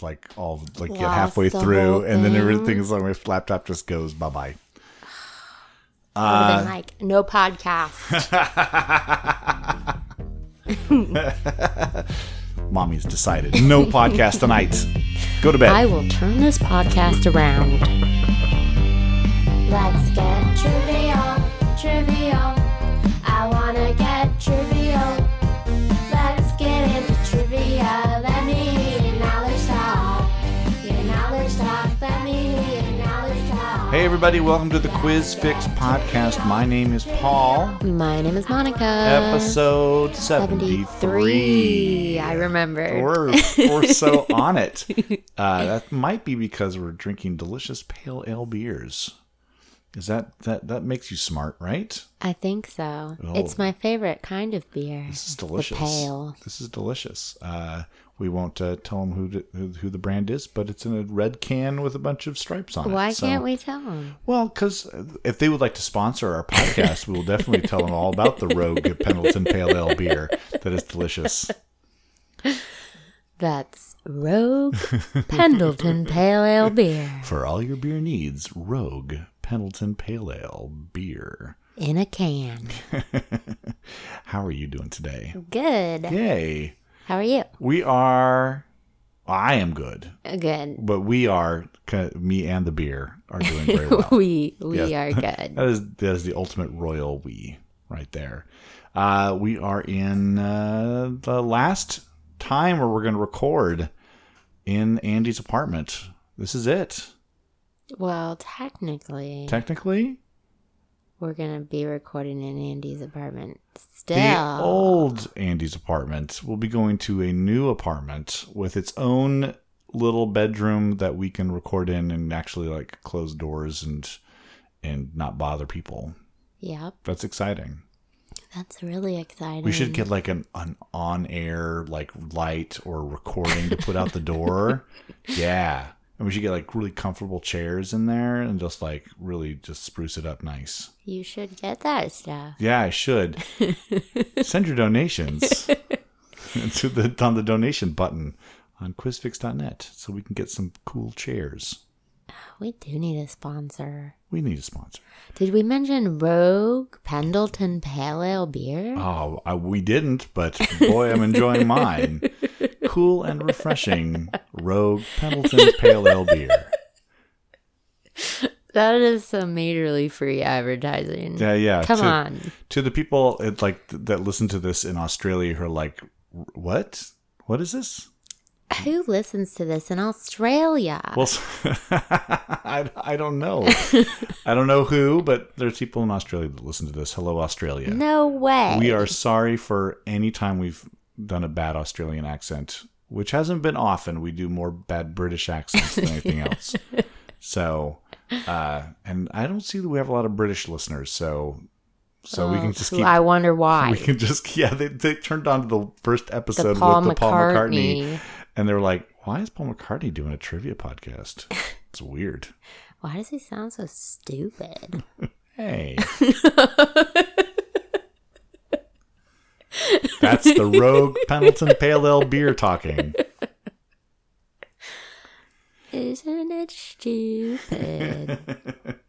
like all like get halfway through, and then thing. everything's on my laptop just goes bye bye. Would've uh, like, no podcast. Mommy's decided no podcast tonight. Go to bed. I will turn this podcast around. Let's get trivial, trivial. Everybody, welcome to the Quiz Fix podcast. My name is Paul. My name is Monika. Episode seventy 73. three. I remember. We're, we're so on it. Uh, that might be because we're drinking delicious pale ale beers. Is that that that makes you smart, right? I think so. Oh. It's my favorite kind of beer. This is delicious. pale. This is delicious. Uh, we won't uh, tell them who, who who the brand is, but it's in a red can with a bunch of stripes on it. Why So- can't we tell them? Well, because if they would like to sponsor our podcast, we will definitely tell them all about the Rogue Pendleton Pale Ale beer that is delicious. That's Rogue Pendleton Pale Ale Beer For all your beer needs, Rogue Pendleton Pale Ale beer. in a can. How are you doing today? Good. Yay! How are you? We are. I am good, Good. but we are. Me and the beer are doing very well. we we are good. That is that is the ultimate royal we right there. Uh, we are in uh, the last time where we're going to record in Andy's apartment. This is it. Well, technically, Technically, we're gonna be recording in Andy's apartment. Still, the old Andy's apartment will be going to a new apartment with its own little bedroom that we can record in and actually like close doors and and not bother people. Yep, That's exciting. that's really exciting. We should get like an, an on air like light or recording to put out the door. yeah. And we should get like really comfortable chairs in there and just like really just spruce it up nice. You should get that stuff. Yeah, I should. Send your donations to the on the donation button on quizfix.net so we can get some cool chairs. We do need a sponsor. We need a sponsor. Did we mention Rogue Pendleton Pale Ale beer? Oh, I, we didn't, but boy, I'm enjoying mine. Cool and refreshing Rogue Pendleton Pale Ale beer. That is some majorly free advertising. Yeah, yeah. Come to, on. To the people it, like that listen to this in Australia who are like, "What? What is this?" Who listens to this in Australia? Well, I, I don't know. I don't know who, but there's people in Australia that listen to this. Hello, Australia. no way. We are sorry for any time we've done a bad Australian accent, which hasn't been often. We do more bad British accents than anything else. So, uh, and I don't see that we have a lot of British listeners. So, so we can just keep. I wonder why. we can just yeah. They, they turned on to the first episode the with the Paul McCartney. McCartney, and they were like, "Why is Paul McCartney doing a trivia podcast? It's weird." Why does he sound so stupid? Hey. That's the Rogue Pendleton Pale Ale beer talking. Isn't it stupid?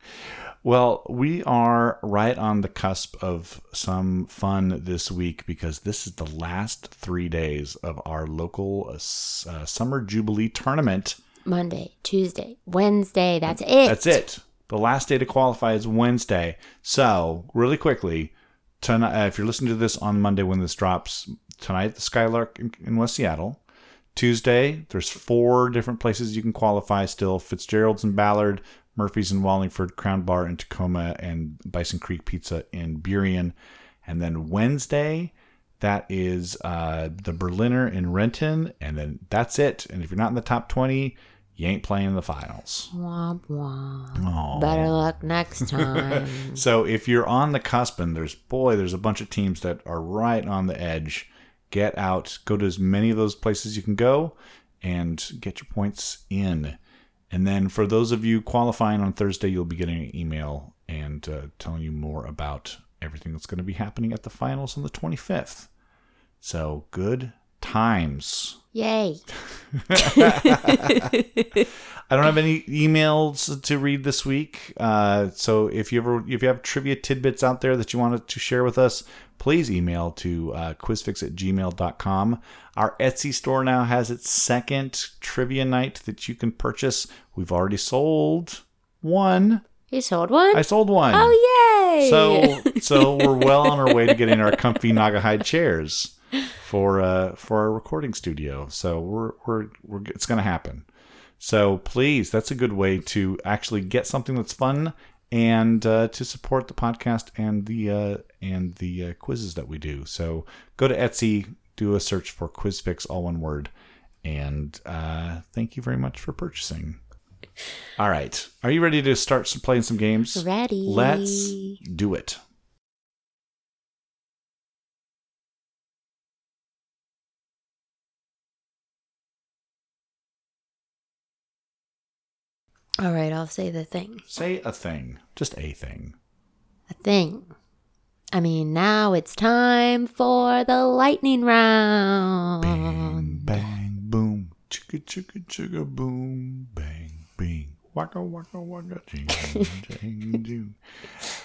Well, we are right on the cusp of some fun this week because this is the last three days of our local uh, uh, Summer Jubilee tournament. Monday, Tuesday, Wednesday. That's it. That's it. The last day to qualify is Wednesday. So, really quickly, tonight, uh, if you're listening to this on Monday when this drops, tonight the Skylark in, in West Seattle. Tuesday, there's four different places you can qualify still Fitzgerald's in Ballard, Murphy's in Wallingford, Crown Bar in Tacoma, and Bison Creek Pizza in Burien. And then Wednesday, that is uh, the Berliner in Renton. And then that's it. And if you're not in the top 20, you ain't playing the finals. Womp womp. Aw. Better luck next time. So if you're on the cusp and there's boy, there's a bunch of teams that are right on the edge. Get out, go to as many of those places you can go, and get your points in. And then for those of you qualifying on Thursday, you'll be getting an email and uh, telling you more about everything that's going to be happening at the finals on the 25th. So good times. Yay. I don't have any emails to read this week. Uh, so if you ever if you have trivia tidbits out there that you wanted to share with us, please email to uh, quizfix at gmail.com. Our Etsy store now has its second trivia night that you can purchase. We've already sold one. You sold one? I sold one. oh, yay. So so we're well on our way to getting our comfy Naugahyde chairs for uh for our recording studio. So we're we're, we're it's going to happen. So please, that's a good way to actually get something that's fun and uh, to support the podcast and the uh, and the uh, quizzes that we do. So go to Etsy, do a search for QuizFix, all one word, and uh, thank you very much for purchasing. All right, are you ready to start playing some games? Ready. Let's do it. All right, I'll say the thing. Say a thing, just a thing. A thing. I mean, now it's time for the lightning round. Bang, bang, boom, chicka, chicka, chicka, boom, bang, bing, waka, waka, waka, ching, ching, ching.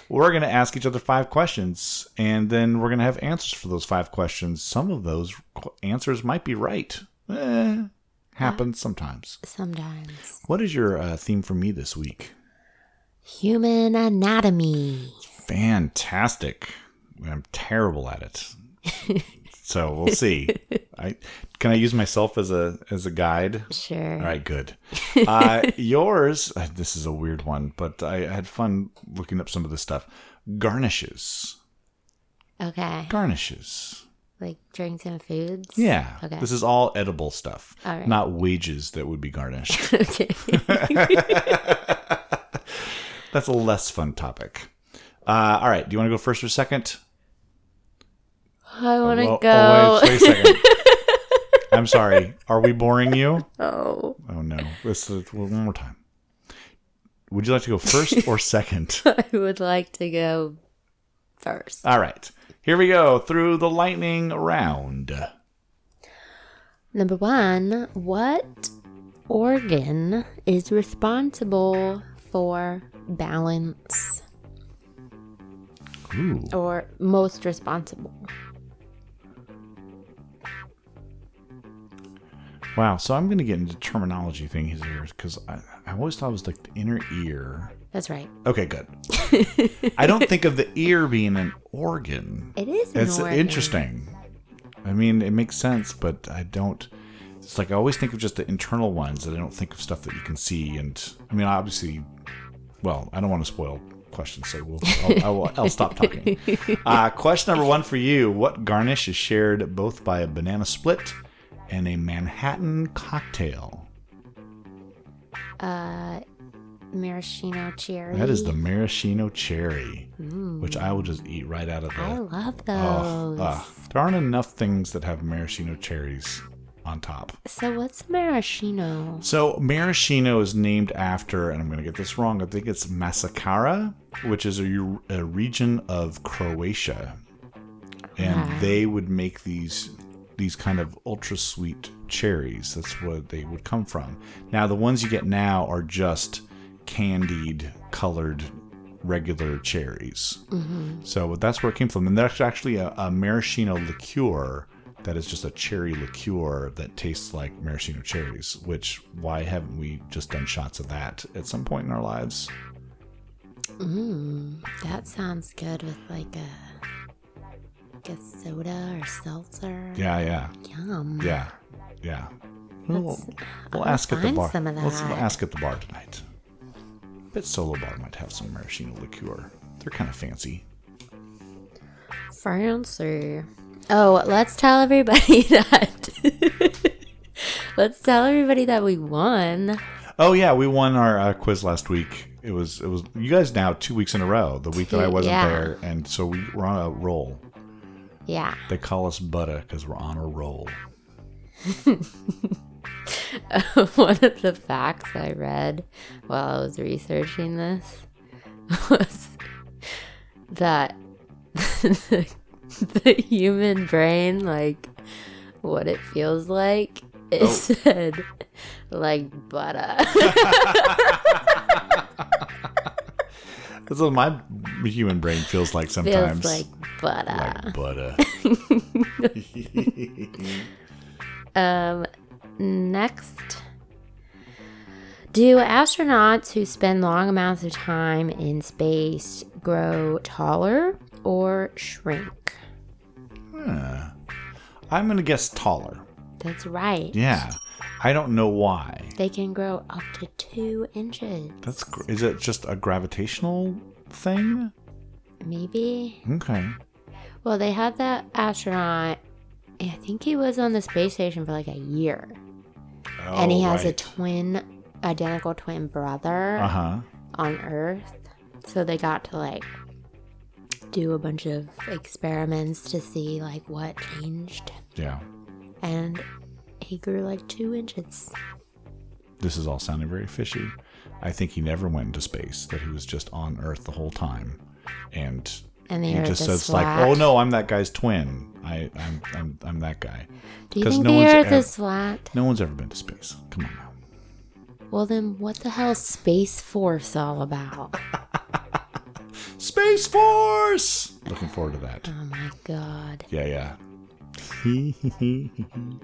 We're going to ask each other five questions, and then we're going to have answers for those five questions. Some of those qu- answers might be right. Eh, happens sometimes. Sometimes. What is your uh, theme for me this week? Human anatomy. Fantastic. I'm terrible at it. so we'll see. I can I use myself as a as a guide? Sure. All right, good. Uh, yours. uh, This is a weird one, but I had fun looking up some of this stuff. Garnishes. Okay. Garnishes. Like drinks and foods? Yeah. Okay. This is all edible stuff, All right. not wages that would be garnished. okay. That's a less fun topic. Uh, all right. Do you want to go first or second? I want to Well, go. Oh, wait, wait a second. I'm sorry. Are we boring you? Oh. Oh no. This is one more time. Would you like to go first or second? I would like to go first. All right. Here we go through the lightning round. Number one, what organ is responsible for balance Ooh. or most responsible? Wow. So I'm going to get into terminology things here because I, I always thought it was like the inner ear. That's right. Okay, good. I don't think of the ear being an organ. It is an organ. It's organ. interesting. I mean, it makes sense, but I don't. It's like I always think of just the internal ones, and I don't think of stuff that you can see. And I mean, obviously, well, I don't want to spoil questions, so we'll, I'll, I will, I'll stop talking. Uh, question number one for you: What garnish is shared both by a banana split and a Manhattan cocktail? Uh, maraschino cherry. That is the maraschino cherry, which I will just eat right out of the. I love those. Oh, ah. there aren't enough things that have maraschino cherries on top. So what's maraschino? So maraschino is named after, and I'm going to get this wrong. I think it's Masakara, which is a, a region of Croatia, and Ah. they would make these these kind of ultra sweet cherries. That's what they would come from. Now the ones you get now are just candied, colored, regular cherries. Mm-hmm. So that's where it came from, and there's actually a, a maraschino liqueur that is just a cherry liqueur that tastes like maraschino cherries. Which why haven't we just done shots of that at some point in our lives? Mmm, that sounds good with like a, like a soda or seltzer. Yeah, yeah, Yum. yeah, yeah. We'll, Let's- we'll ask at the bar. Let's ask at the bar tonight. Bet Solo Bar might have some maraschino liqueur. They're kind of fancy. Fancy. Oh, let's tell everybody that. let's tell everybody that we won. Oh yeah, we won our uh, quiz last week. It was it was you guys now two weeks in a row. The week that I wasn't Yeah. there, and so we were on a roll. Yeah. They call us Butter because we're on a roll. One of the facts I read while I was researching this was that the human brain like what it feels like, it Oh. said like butter. That's what my human brain feels like feels sometimes. like butter. like butter. Um, next. Do astronauts who spend long amounts of time in space grow taller or shrink? Huh. I'm gonna guess taller. That's right. Yeah, I don't know why. They can grow up to two inches. That's gr- is it just a gravitational thing? Maybe. Okay. Well, they had that astronaut. I think he was on the space station for like a year. And he Oh, has a twin, identical twin brother Uh huh. on Earth. So they got to like do a bunch of experiments to see like what changed. Yeah. And he grew like two inches. This is all sounding very fishy. I think he never went into space. That he was just on Earth the whole time, and And the he just says flat. like, "Oh no, I'm that guy's twin. I, I'm, I'm, I'm that guy." Do you think no the one's Earth ever- is flat? No one's ever been to space. Come on now. Well, then what the hell is Space Force all about? Space Force. Looking forward to that. oh my god. Yeah, yeah.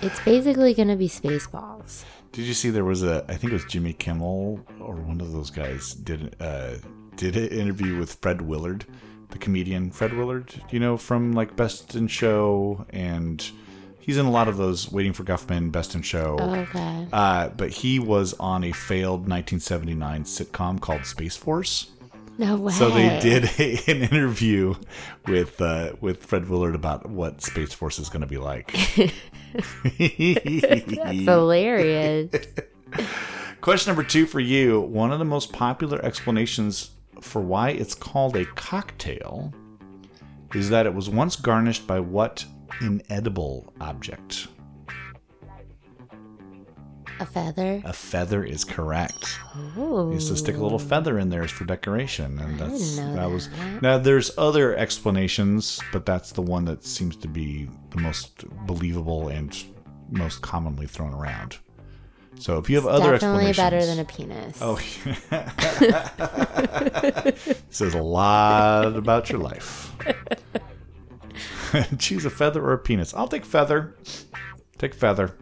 It's basically going to be Spaceballs. Did you see there was a? I think it was Jimmy Kimmel or one of those guys did uh did an interview with Fred Willard, the comedian Fred Willard. You know from like Best in Show and he's in a lot of those Waiting for Guffman, Best in Show. Okay. Uh, but he was on a failed 1979 sitcom called Space Force. No way. So they did a, an interview with uh, with Fred Willard about what Space Force is going to be like. That's hilarious. Question number two for you. One of the most popular explanations for why it's called a cocktail is that it was once garnished by what inedible object? A feather. A feather is correct. Oh. You used to stick a little feather in there for decoration, and that's know that was. Now there's other explanations, but that's the one that seems to be the most believable and most commonly thrown around. So if you have other Definitely better than a penis. Oh, says a lot about your life. Choose a feather or a penis. I'll take feather. Take feather.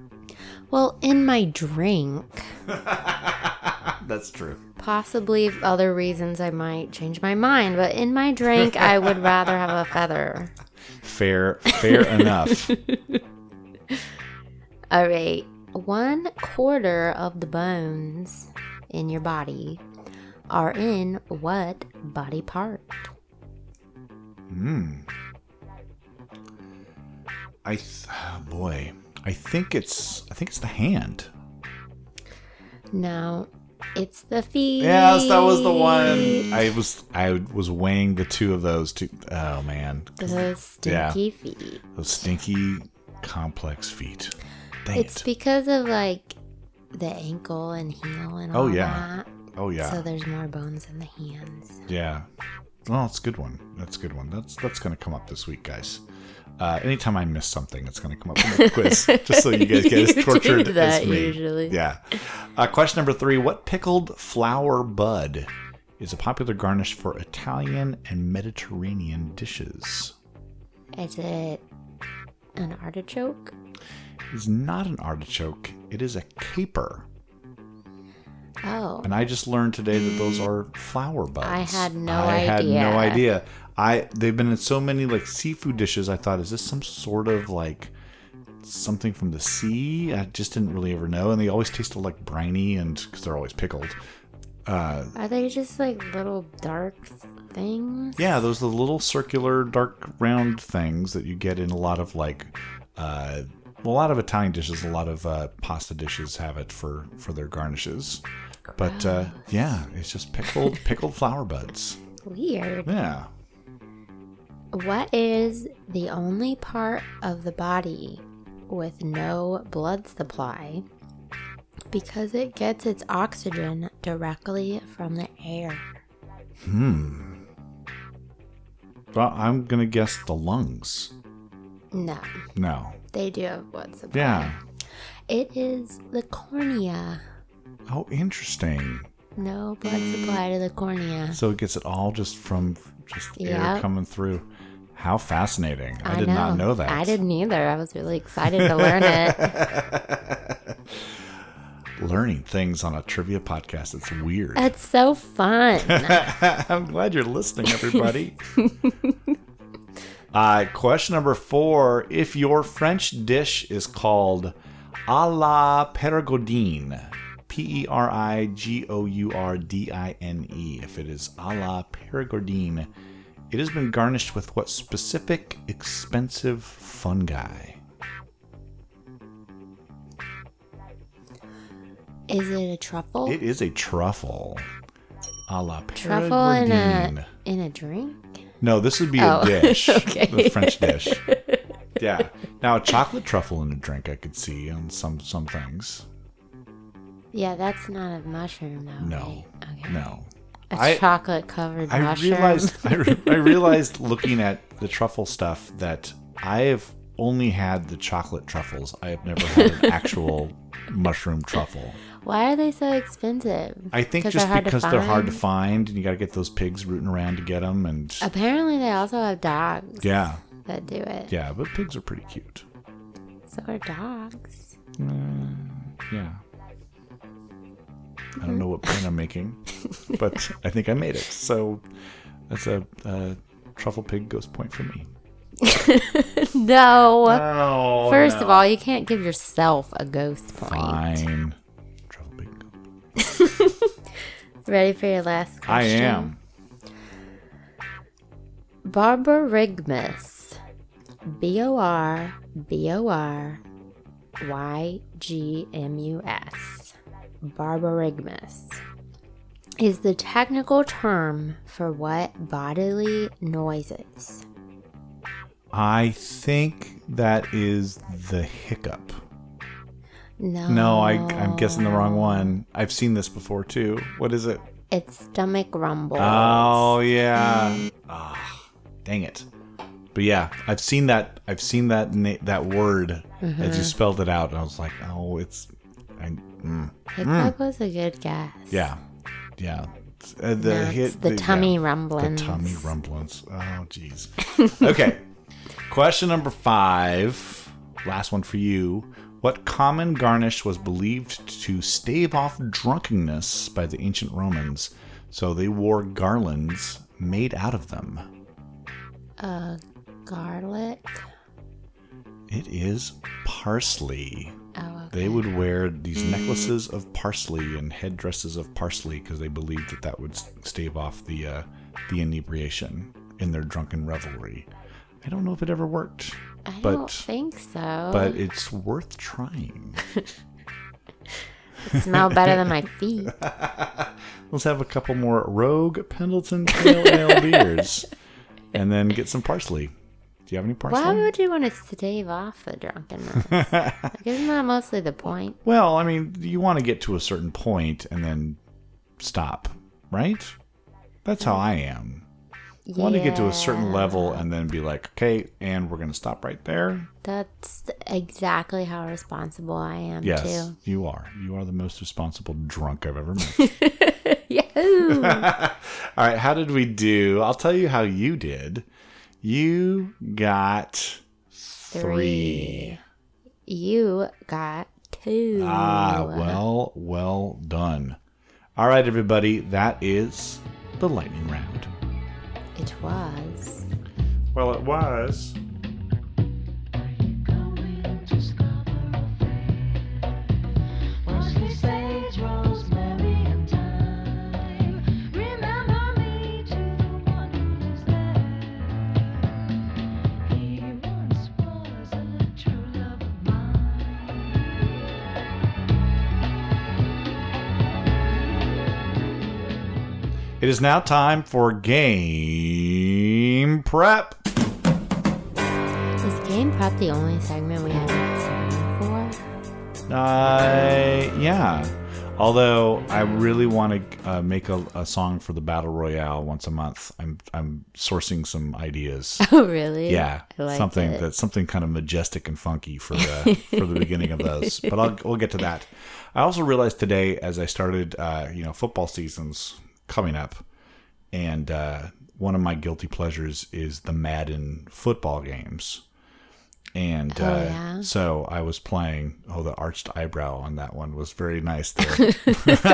Well, in my drink, That's true. possibly other reasons I might change my mind, but in my drink, I would rather have a feather. Fair, fair enough. All right. One quarter of the bones in your body are in what body part? Hmm. I, th- oh boy, I think it's, I think it's the hand. No, it's the feet. Yes, that was the one. I was, I was weighing the two of those two. Oh man, Those Yeah. stinky feet. those stinky, complex feet. Dang It's it. because of like the ankle and heel and all Oh, yeah. that. oh yeah. So there's more bones in the hands. Yeah. Well, it's a good one. That's a good one. That's that's gonna come up this week, guys. Uh, anytime I miss something, it's gonna come up in the quiz, just so you guys get as tortured as me. usually. Yeah. Uh, question number three: What pickled flower bud is a popular garnish for Italian and Mediterranean dishes? Is it an artichoke? It's not an artichoke. It is a caper. Oh. And I just learned today that those are flower buds. I had no I had no idea. idea. I they've been in so many like seafood dishes. I thought, is this some sort of like something from the sea? I just didn't really ever know. And they always tasted like briny, and because they're always pickled. Uh, Are they just like little dark things? yeah, those are the little circular, dark, round things that you get in a lot of like. Uh, a lot of Italian dishes, a lot of uh, pasta dishes have it for for their garnishes. But uh, yeah, it's just pickled pickled flower buds. Weird. Yeah. What is the only part of the body with no blood supply because it gets its oxygen directly from the air? Hmm. Well, I'm gonna guess the lungs. No, No, They do have blood supply. Yeah. It is the cornea. Oh, interesting. No blood supply to the cornea. So it gets it all just from just air coming through. How fascinating. I, did know. not know that. I didn't either. I was really excited to learn it. Learning things on a trivia podcast. It's weird. It's so fun. I'm glad you're listening, everybody. uh, question number four. If your French dish is called a la Perigourdine, P E R I G O U R D I N E, if it is a la Perigourdine, it has been garnished with what specific expensive fungi? is it a truffle? It is a truffle. A la Perigourdine. truffle in a in a drink? No, this would be Oh, a dish. okay. The French dish. Yeah. Now a chocolate truffle in a drink I could see on some some things. Yeah, that's not a mushroom though. No. right? Okay. No. A I- chocolate covered I mushroom. realized I, re- I realized looking at the truffle stuff that I have only had the chocolate truffles. I have never had an actual mushroom truffle. Why are they so expensive? I think just they're because they're hard to find? and you got to get those pigs rooting around to get them and Apparently, they also have dogs yeah. that do it. Yeah, but pigs are pretty cute. So are dogs. Mm, yeah. I don't know what point I'm making, but I think I made it. So that's a, a truffle pig ghost point for me. No. Oh, First of all, you can't give yourself a ghost point. fine. Pig. Ready for your last question? I am. Borborygmus. B O R B O R Y G M U S. Borborygmus is the technical term for what bodily noises? I think that is the hiccup. No. No, I, I'm guessing the wrong one. I've seen this before too. What is it? It's stomach rumble. Oh yeah. Ah, dang it. But yeah, I've seen that. I've seen that na- that word as you spelled it out, and I was like, oh, it's. I, mm. Hiccup was a good guess. Yeah, yeah. Uh, the No, hit, the tummy yeah, rumblings. The tummy rumblings. Oh, jeez. okay. Question number five. Last one for you. What common garnish was believed to stave off drunkenness by the ancient Romans? So they wore garlands made out of them. Uh, garlic. It is parsley. Oh, They would wear these necklaces of parsley and headdresses of parsley because they believed that that would stave off the uh, the inebriation in their drunken revelry. I don't know if it ever worked, I don't think so. but it's worth trying. It smell better than my feet. Let's have a couple more Rogue Pendleton Pale Ale beers, and then get some parsley. Do you have any parsley? Why would you want to stave off the drunkenness? like, isn't that mostly the point? Well, I mean, you want to get to a certain point and then stop, right? That's how I am. I want to get to a certain level and then be like, okay, and we're going to stop right there. That's exactly how responsible I am Yes, too. you are. You are the most responsible drunk I've ever met. Yahoo! All right, how did we do? I'll tell you how you did. You got three. you got two. Ah, well, well done. All right, everybody, that is the lightning round. It was. Well, it was. Parsley, It is now time for game prep. Is game prep the only segment we haven't seen before? Uh, yeah. Although I really want to uh, make a, a song for the battle royale once a month. I'm I'm sourcing some ideas. Oh, really? Yeah, like something it. that's something kind of majestic and funky for the for the beginning of those. But I'll we'll get to that. I also realized today as I started, uh, you know, football seasons coming up, and uh, one of my guilty pleasures is the Madden football games. And uh, Oh, yeah? so I was playing. Oh, the arched eyebrow on that one was very nice there.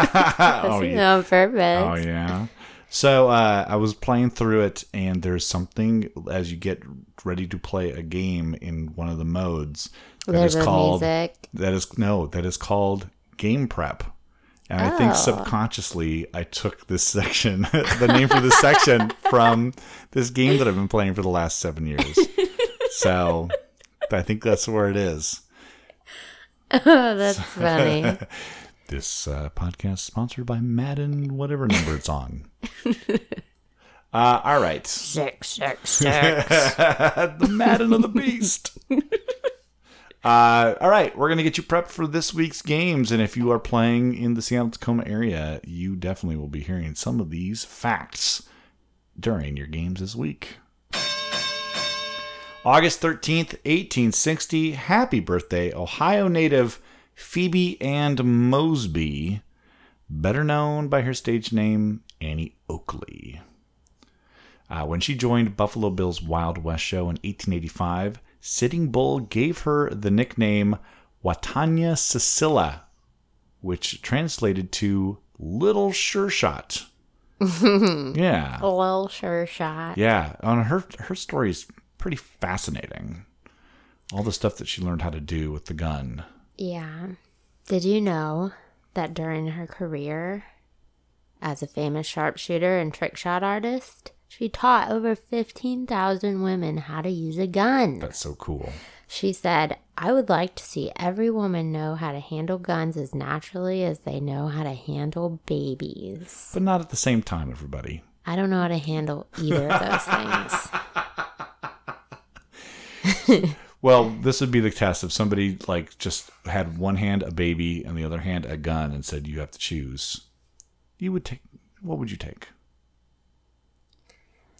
oh, yeah. on purpose. Oh yeah. So uh, I was playing through it, and there's something as you get ready to play a game in one of the modes that is called music. that is no that is called game prep. And I think Oh. subconsciously I took this section, the name for this section, from this game that I've been playing for the last seven years. So I think that's where it is. Oh, that's funny. This uh, podcast sponsored by Madden, whatever number it's on. Uh, all right. six, six, six. the Madden of the Beast. Uh, all right, we're gonna get you prepped for this week's games, and if you are playing in the Seattle Tacoma area, you definitely will be hearing some of these facts during your games this week. August 13th, 1860. Happy birthday, Ohio native Phoebe Ann Mosby, better known by her stage name Annie Oakley. Uh, when she joined Buffalo Bill's Wild West show in 1885, Sitting Bull gave her the nickname Watanya Cicilla, which translated to Little Sure Shot. yeah. A little sure shot. Yeah, on her her story is pretty fascinating. All the stuff that she learned how to do with the gun. Yeah. Did you know that during her career as a famous sharpshooter and trick shot artist, she taught over 15,000 women how to use a gun? That's so cool. She said, I would like to see every woman know how to handle guns as naturally as they know how to handle babies. But not at the same time, everybody. I don't know how to handle either of those things. Well, this would be the test if somebody like just had one hand a baby and the other hand a gun and said you have to choose. You would take what would you take?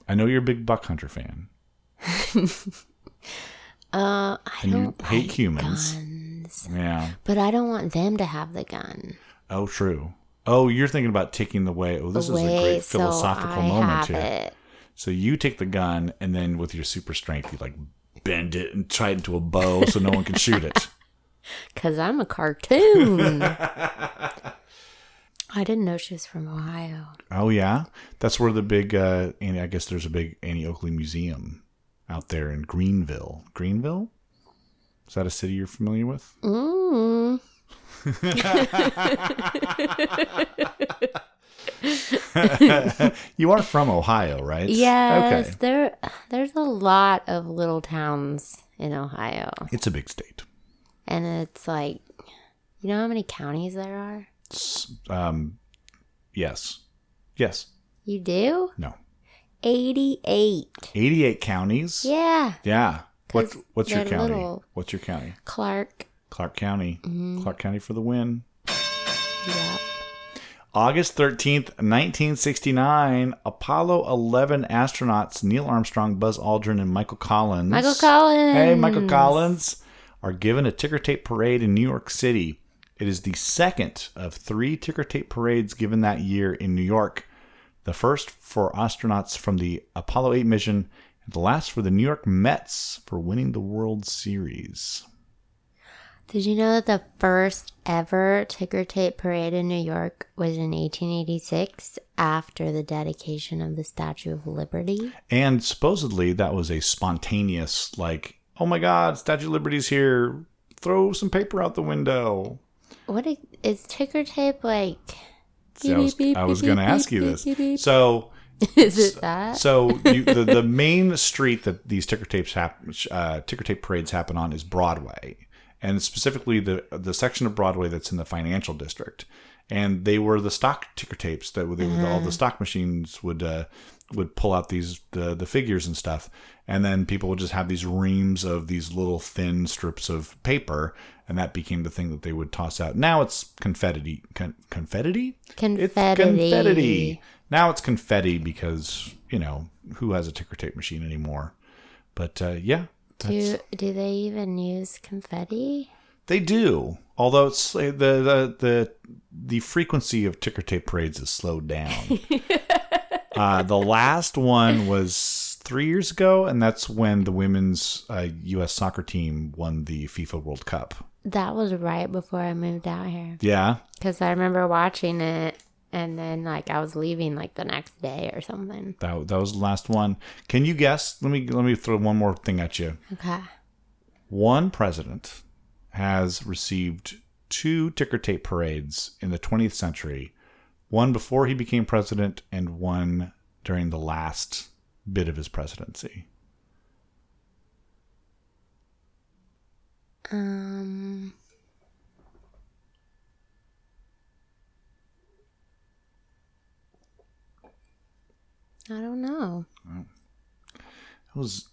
I know you're a big buck hunter fan. Uh, I And you don't hate like humans. guns. Yeah. But I don't want them to have the gun. Oh, true. Oh, you're thinking about taking the way. Oh, this is a Away, great so philosophical I moment here. it. So you take the gun, and then with your super strength, you like bend it and tie it into a bow so no one can shoot it. Cause I'm a cartoon. I didn't know she was from Ohio. Oh yeah, that's where the big. Uh, Annie, I guess there's a big Annie Oakley Museum out there in Greenville. Greenville, is that a city you're familiar with? Mm. You are from Ohio, right? Yes, Okay. there. There's a lot of little towns in Ohio, It's a big state. and it's like, you know how many counties there are? Um, yes, yes, You do? no. Eighty-eight. 88 counties. Yeah, Yeah. What, what's your county? little. What's your county? Clark. Clark County. Mm-hmm. Clark County for the win. Yeah. August 13th, 1969, Apollo 11 astronauts Neil Armstrong, Buzz Aldrin, and Michael Collins. Michael Collins. Hey, Michael Collins are given a ticker tape parade in New York City. It is the second of three ticker tape parades given that year in New York. The first for astronauts from the Apollo 8 mission, and the last for the New York Mets for winning the World Series. Did you know that the first ever ticker tape parade in New York was in 1886 after the dedication of the Statue of Liberty? And supposedly that was a spontaneous, like, oh my God, Statue of Liberty's here. Throw some paper out the window. What i- is ticker tape like? I was, Beep, beep, I was going to ask you this. So, Is it that? so you, the, the main street that these ticker tapes happen, uh, ticker tape parades happen on is Broadway, and specifically the the section of Broadway that's in the financial district. And they were the stock ticker tapes that they all the stock machines would uh, would pull out these the the figures and stuff, and then people would just have these reams of these little thin strips of paper, and that became the thing that they would toss out. Now it's confetti. Con- confetti? It's Confetti. confetti. Now it's confetti because you know who has a ticker tape machine anymore. But uh, yeah, Do do they even use confetti? they do. Although it's the the the the frequency of ticker tape parades has slowed down. uh, the last one was three years ago, and that's when the women's uh, U.S. soccer team won the FIFA World Cup. That was right before I moved out here. Yeah, Because I remember watching it and then like I was leaving like the next day or something. that that was the last one. Can you guess? Let me let me throw one more thing at you. Okay. one president has received two ticker tape parades in the 20th century one before he became president and one during the last bit of his presidency Um I don't know. it was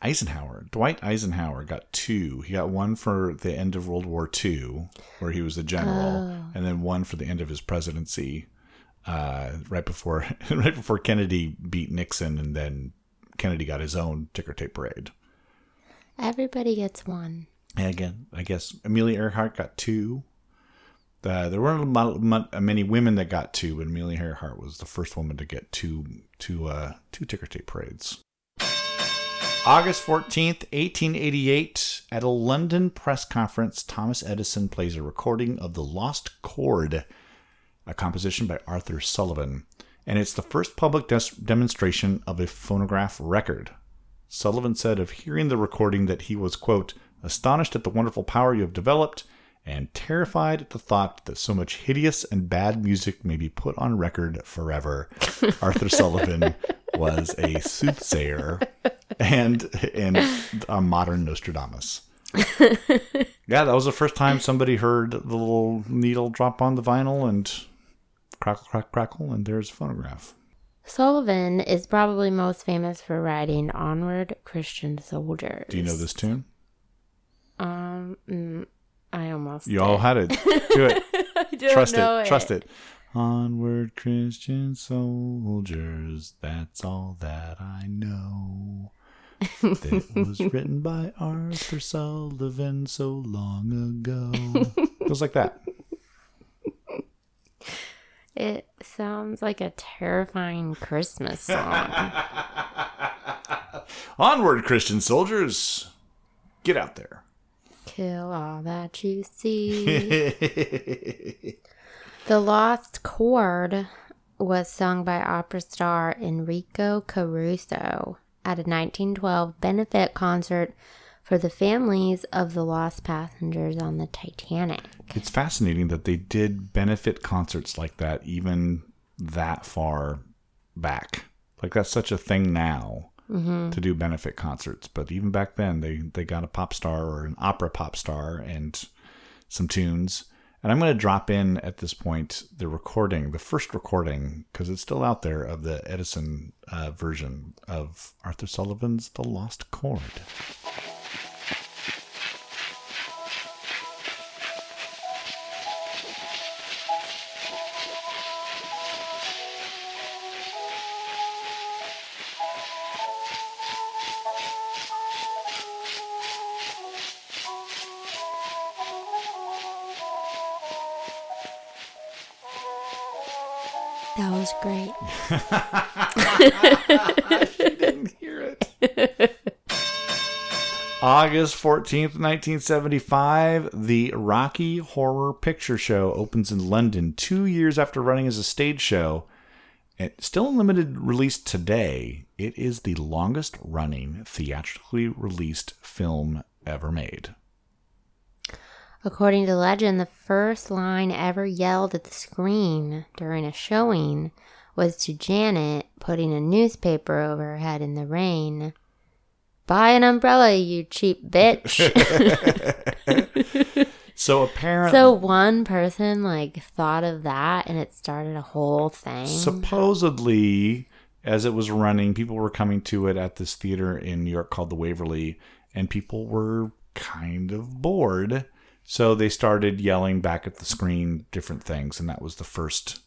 eisenhower. Dwight eisenhower got two. He got one for the end of world war ii where he was the general and then one for the end of his presidency uh, right before right before kennedy beat nixon and then kennedy got his own ticker tape parade. Everybody gets one. And again, I guess Amelia Earhart got two. Uh, there weren't many women that got two, but Amelia Earhart was the first woman to get two two uh, two ticker tape parades. August fourteenth, eighteen eighty-eight, at a London press conference, Thomas Edison plays a recording of "The Lost Chord," a composition by Arthur Sullivan, and it's the first public des- demonstration of a phonograph record. Sullivan said of hearing the recording that he was, quote, astonished at the wonderful power you have developed and terrified at the thought that so much hideous and bad music may be put on record forever. Arthur Sullivan was a soothsayer and, and a modern Nostradamus. yeah, that was the first time somebody heard the little needle drop on the vinyl and crackle, crackle, crackle, and there's a phonograph. Sullivan is probably most famous for writing Onward Christian Soldiers. Do you know this tune? Um, mm, I almost. You all had it. Do it. Trust know it. Trust it. Onward, Christian soldiers. That's all that I know. that was written by Arthur Sullivan so long ago. Goes like that. It sounds like a terrifying Christmas song. Onward, Christian soldiers. Get out there. Kill all that you see. the Lost Chord was sung by opera star Enrico Caruso at a 1912 benefit concert for the families of the lost passengers on the Titanic. it's fascinating that they did benefit concerts like that even that far back. Like that's such a thing now to do benefit concerts, but even back then they they got a pop star or an opera pop star and some tunes. And I'm going to drop in at this point the recording, the first recording, because it's still out there of the Edison uh, version of Arthur Sullivan's "The Lost Chord." Didn't hear it. August 14th, 1975, the Rocky Horror Picture Show opens in London two years after running as a stage show. It's still in limited release today. It is the longest running theatrically released film ever made. According to legend, the first line ever yelled at the screen during a showing was to Janet putting a newspaper over her head in the rain. Buy an umbrella, you cheap bitch. So apparently, so one person like thought of that and it started a whole thing. supposedly as it was running people were coming to it at this theater in new york called the waverly and people were kind of bored So they started yelling back at the screen different things, and that was the first.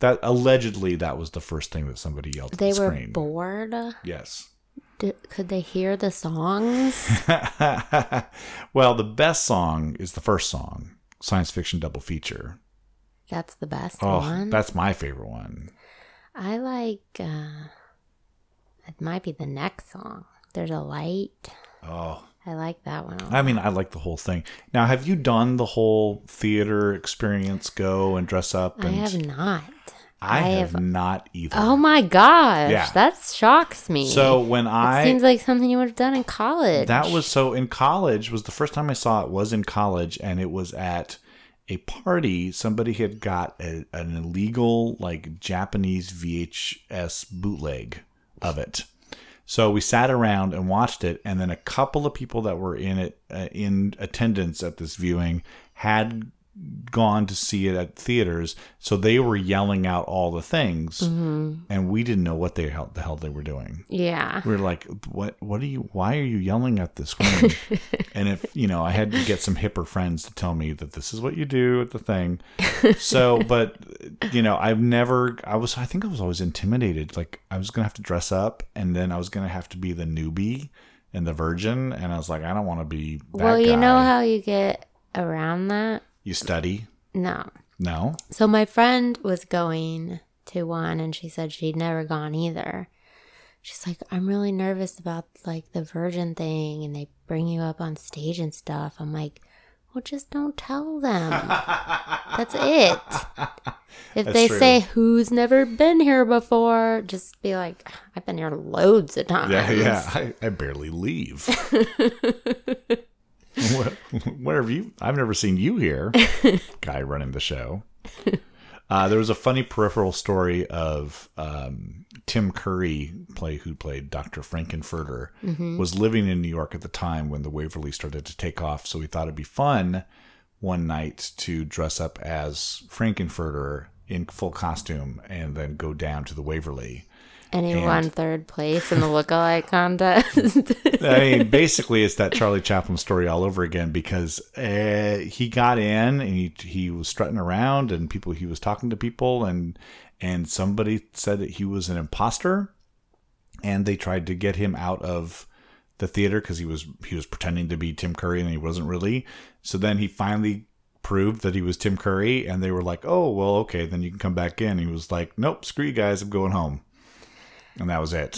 That allegedly that was the first thing that somebody yelled at They the were screen. bored. yes. D- could they hear the songs? well, the best song is the first song, science fiction double feature. That's the best Oh, one. that's my favorite one. I like. uh It might be the next song. There's a light. Oh, I like that one. I mean, I like the whole thing. Now, have you done the whole theater experience? Go and dress up. I And have not. I I have have- not either. Oh my gosh, Yeah. that shocks me. so when it I seems like something you would have done in college. that was so in college was the first time I saw it was in college, and it was at a party. Somebody had got a, an illegal like Japanese VHS bootleg of it. So we sat around and watched it, and then a couple of people that were in it uh, in attendance at this viewing had gone to see it at theaters, so they were yelling out all the things, mm-hmm. and we didn't know what they hell, the hell they were doing. yeah. We were like, "What? What are you? Why are you yelling at the screen?" and if you know, I had to get some hipper friends to tell me that this is what you do at the thing. So, but you know, I've never. I was. I think I was always intimidated. Like I was gonna have to dress up, and then I was gonna have to be the newbie and the virgin, and I was like, I don't want to be. That Well, you know how you get around that? You study. No. No. So my friend was going to one and she said she'd never gone either. She's like, I'm really nervous about like the virgin thing and they bring you up on stage and stuff. I'm like, well, just don't tell them. That's it. If That's they true. say who's never been here before, just be like, I've been here loads of times. Yeah, yeah. I, I barely leave. where, where have you? I've never seen you here. Guy running the show. Uh, there was a funny peripheral story of um, Tim Curry, play who played Dr. Frank-N-Furter, was living in New York at the time when the Waverly started to take off. So he thought it'd be fun one night to dress up as Frank-N-Furter in full costume and then go down to the Waverly. And he And- won third place in the lookalike contest. I mean, basically, it's that Charlie Chaplin story all over again because uh, he got in and he he was strutting around and people he was talking to people and and somebody said that he was an imposter and they tried to get him out of the theater because he was he was pretending to be Tim Curry and he wasn't really. So then he finally proved that he was Tim Curry and they were like, "Oh, well, okay, then you can come back in." He was like, "Nope, screw you guys, I'm going home." And that was it.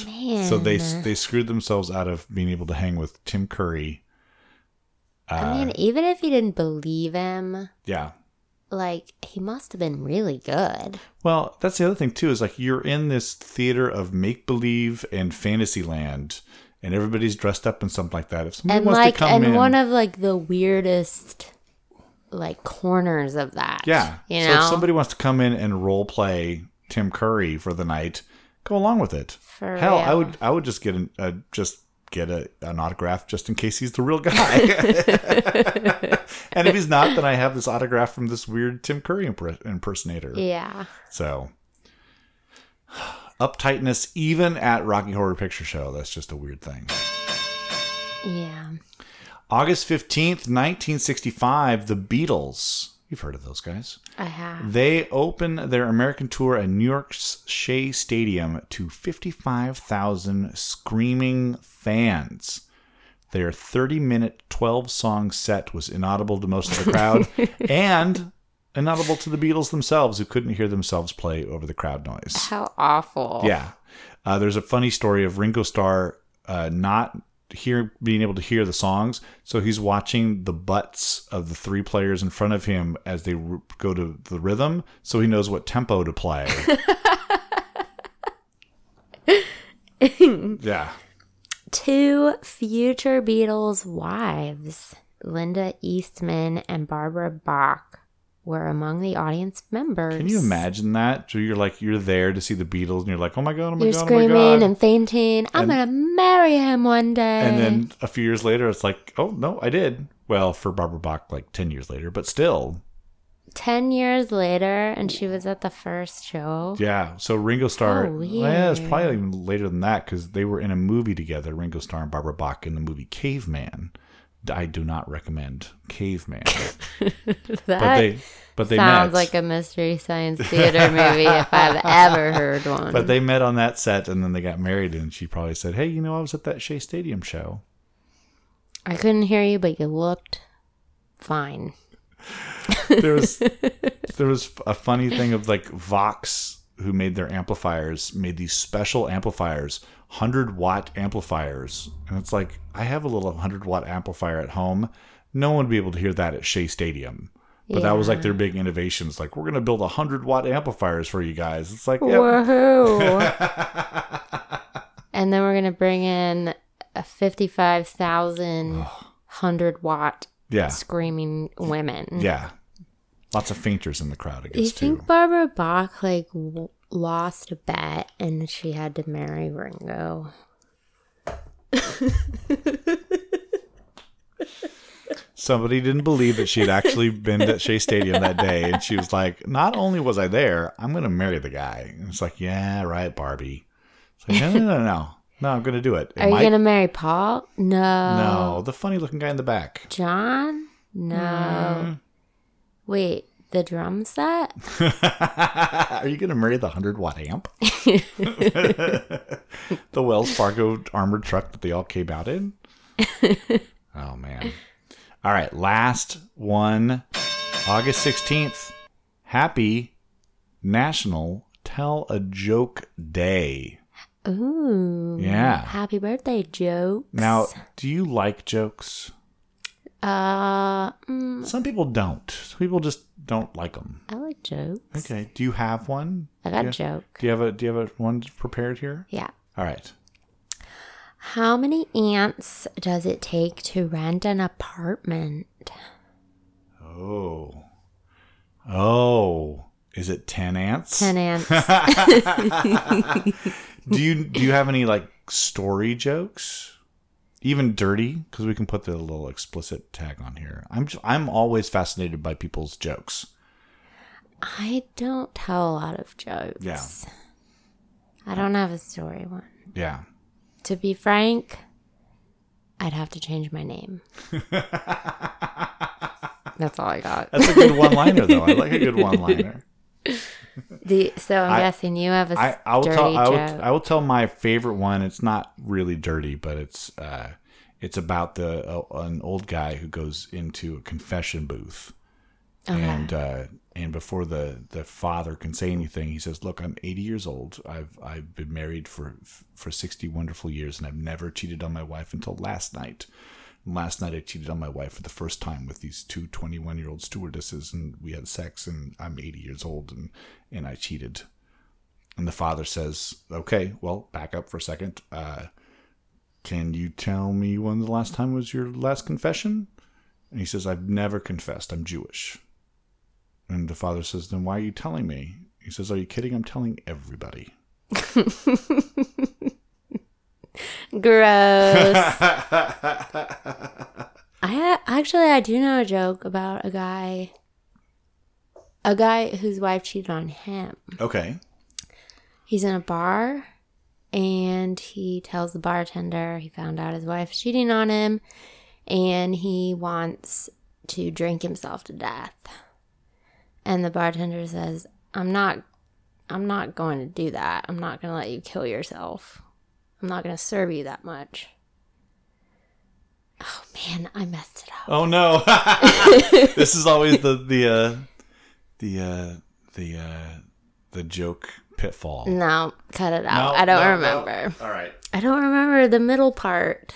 So they they screwed themselves out of being able to hang with Tim Curry. Uh, I mean, even if you didn't believe him, Yeah. like he must have been really good. Well, that's the other thing too. Is like you're in this theater of make believe and fantasy land, and everybody's dressed up in something like that. If somebody and wants like to come and in, one of like the weirdest like corners of that. yeah. You so know? if somebody wants to come in and role play Tim Curry for the night, go along with it. For Hell, I would I would just get an uh, just get a, an autograph just in case he's the real guy. and if he's not, then I have this autograph from this weird Tim Curry impersonator. Yeah. So uptightness even at Rocky Horror Picture Show. That's just a weird thing. Yeah. August 15th, 1965, the Beatles. You've heard of those guys. I have. They open their American tour at New York's Shea Stadium to 55,000 screaming fans. Their 30 minute, 12 song set was inaudible to most of the crowd and inaudible to the Beatles themselves, who couldn't hear themselves play over the crowd noise. How awful. Yeah. Uh, there's a funny story of Ringo Starr uh, not hear being able to hear the songs, so he's watching the butts of the three players in front of him as they r- go to the rhythm, so he knows what tempo to play. yeah. Two future Beatles wives, Linda Eastman and Barbara Bach, were among the audience members. Can you imagine that? So you're like you're there to see the Beatles, and you're like, oh my god, oh my You're god, oh my screaming god. and fainting. I'm gonna marry him one day. And then a few years later, it's like, oh no, I did. Well, for Barbara Bach, like ten years later, but still, ten years later, and she was at the first show. Yeah, so Ringo Starr. Oh, well, it's probably even later than that because they were in a movie together. Ringo Starr and Barbara Bach in the movie Caveman I do not recommend Caveman. That but they but they sounds met. like a mystery science theater movie if I've ever heard one. but they met on that set and then they got married and she probably said, "Hey, you know, I was at that Shea Stadium show." I couldn't hear you, but you looked fine. There was there was a funny thing of like Vox who made their amplifiers made these special amplifiers, 100 watt amplifiers. And it's like, I have a little 100 watt amplifier at home. No one would be able to hear that at Shea Stadium. But that was like their big innovations. Like, we're going to build 100 watt amplifiers for you guys. It's like, yeah, Woohoo! and then we're gonna bring in a fifty-five thousand hundred watt yeah, screaming women. yeah. Lots of fainters in the crowd, I Do you think too. Barbara Bach like w- lost a bet and she had to marry Ringo? Somebody didn't believe that she had actually been at Shea Stadium that day. And she was like, Not only was I there, I'm going to marry the guy. And it's like, Yeah, right, Barbie. It's like, No, no, no, no. No, I'm going to do it. It Are you gonna marry Paul? No. No, the funny looking guy in the back. John? No. Mm. Wait, the drum set? Are you going to marry the 100 watt amp? the Wells Fargo armored truck that they all came out in? oh, man. All right, last one August 16th. Happy National Tell a Joke Day. Ooh. Yeah. Happy birthday, jokes. Now, do you like jokes? Uh, mm, Some people don't. Some people just don't like them. I like jokes. Okay. Do you have one? I got do a you, joke. Do you have a Do you have a one prepared here? Yeah. All right. How many ants does it take to rent an apartment? Oh. Oh. Is it ten ants? 10 ants. Do you Do you have any like story jokes? Even dirty, because we can put the little explicit tag on here. I'm just, I'm always fascinated by people's jokes. I don't tell a lot of jokes. Yeah. I don't have a story one. Yeah. To be frank, I'd have to change my name. That's all I got. That's a good one liner, though. I like a good one liner. The, so I'm I- guessing you have a I, I will dirty tell I will. I will tell my favorite one. It's not really dirty, but it's uh, it's about the uh, an old guy who goes into a confession booth, and uh, and before the the father can say anything, he says, "Look, I'm 80 years old. I've I've been married for for 60 wonderful years, and I've never cheated on my wife until last night." Last night I cheated on my wife for the first time with these two 21 year old stewardesses, and we had sex. And I'm 80 years old, and and I cheated. And the father says, "Okay, well, back up for a second. Uh, can you tell me when the last time was your last confession?" And he says, "I've never confessed. I'm Jewish." And the father says, "Then why are you telling me?" He says, "Are you kidding? I'm telling everybody." Gross. I actually I do know a joke about a guy, a guy whose wife cheated on him. Okay. He's in a bar, and he tells the bartender he found out his wife's cheating on him, and he wants to drink himself to death. And the bartender says, "I'm not, I'm not going to do that. I'm not going to let you kill yourself." I'm not going to serve you that much. Oh man, I messed it up. Oh no! this is always the the uh, the uh, the uh, the joke pitfall. No, cut it out. No, I don't no, no. remember. All right. I don't remember the middle part.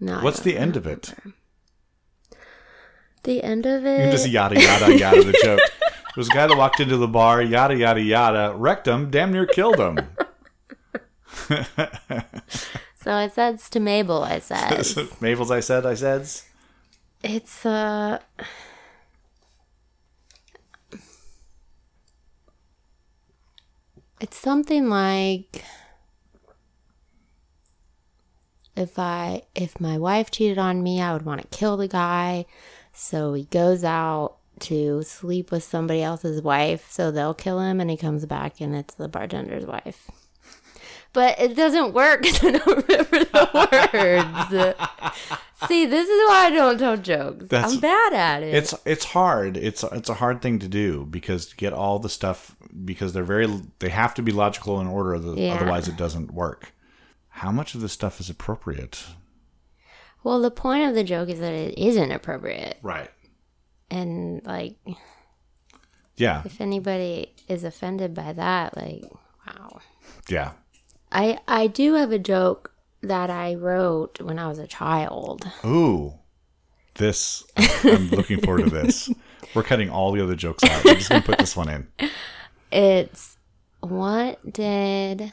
No. What's the end of it? The end of it. You can it. just yada yada yada the joke. There was a guy that walked into the bar, yada yada yada, wrecked him, damn near killed him. so it says to Mabel. I says Mabel's, I said, I said. it's uh. It's something like if I if my wife cheated on me, I would want to kill the guy. So he goes out to sleep with somebody else's wife, so they'll kill him and he comes back and it's the bartender's wife. but it doesn't work 'cause I don't remember the words. See, this is why I don't tell jokes. That's- I'm bad at it. It's it's hard. It's it's a hard thing to do because to get all the stuff because they're very they have to be logical in order. Yeah. Otherwise, it doesn't work. How much of this stuff is appropriate? well, the point of the joke is that it isn't appropriate, Right. And like, Yeah. if anybody is offended by that, like, wow. Yeah. I I do have a joke that I wrote when I was a child. Ooh. This I'm looking forward to this. We're cutting all the other jokes out. We're just gonna put this one in. It's what did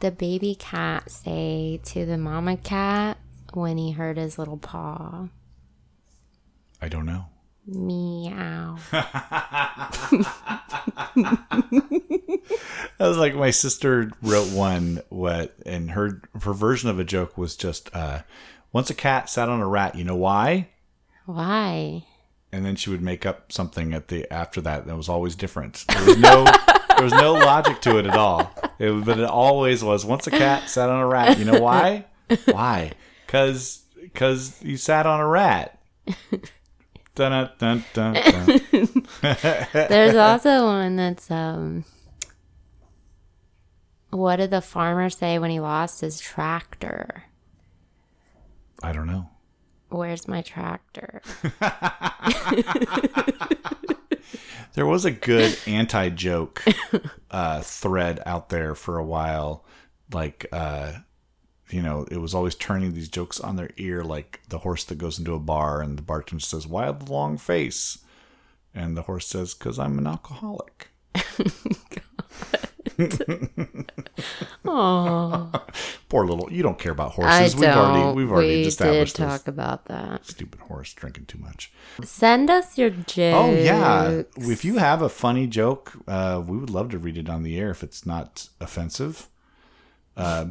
the baby cat say to the mama cat when he hurt his little paw? I don't know. Meow. That was like my sister wrote one what and her her version of a joke was just uh once a cat sat on a rat, you know why? Why? And then she would make up something at the after that that was always different. There was no there was no logic to it at all. It, but it always was once a cat sat on a rat, you know why? Why? Cuz cuz you sat on a rat. Dun dun dun dun. There's also one that's um what did the farmer say when he lost his tractor? I don't know. Where's my tractor? There was a good anti joke uh, thread out there for a while. Like, uh, you know, it was always turning these jokes on their ear, like the horse that goes into a bar and the bartender says, Why the long face? And the horse says, Because I'm an alcoholic. Oh, Poor little, you don't care about I horses. don't. We've already, we've already we did established this. talk about that. Stupid horse drinking too much. Send us your jokes. Oh yeah, if you have a funny joke, uh, we would love to read it on the air if it's not offensive. Uh,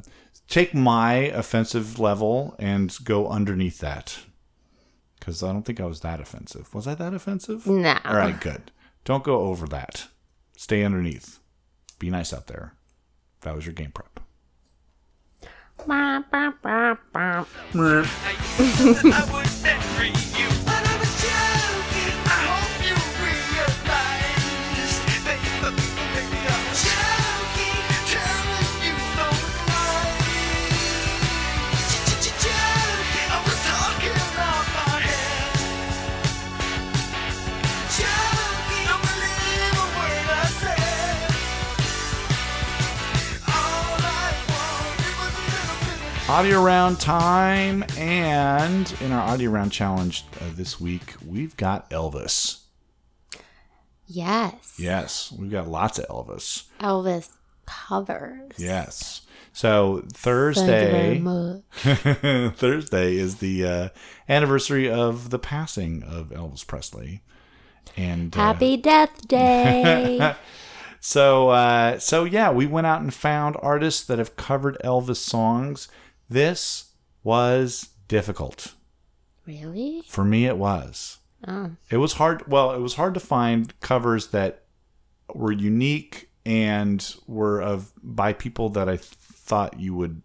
take my offensive level and go underneath that, because I don't think I was that offensive. Was I that offensive? No. All right, good. Don't go over that. Stay underneath. Be nice out there. That was your game prep. Audio round time, and in our audio round challenge uh, this week, we've got Elvis. Yes. Yes, we've got lots of Elvis. Elvis covers. Yes. So Thursday. Thursday is the uh, anniversary of the passing of Elvis Presley, and uh, Happy Death Day. so uh, so yeah, we went out and found artists that have covered Elvis songs. This was difficult really? for me. It was. Oh. It was hard. Well, it was hard to find covers that were unique and were of by people that I thought you would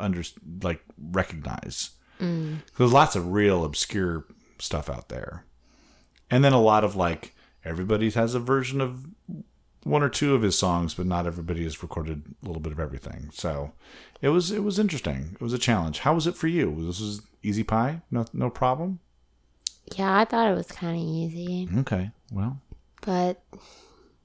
under like recognize. Mm. There's lots of real obscure stuff out there, and then a lot of like everybody has a version of one or two of his songs, but not everybody has recorded a little bit of everything. So it was it was interesting. It was a challenge. How was it for you? This was easy pie. No no problem. Yeah, I thought it was kind of easy, Okay. Well, but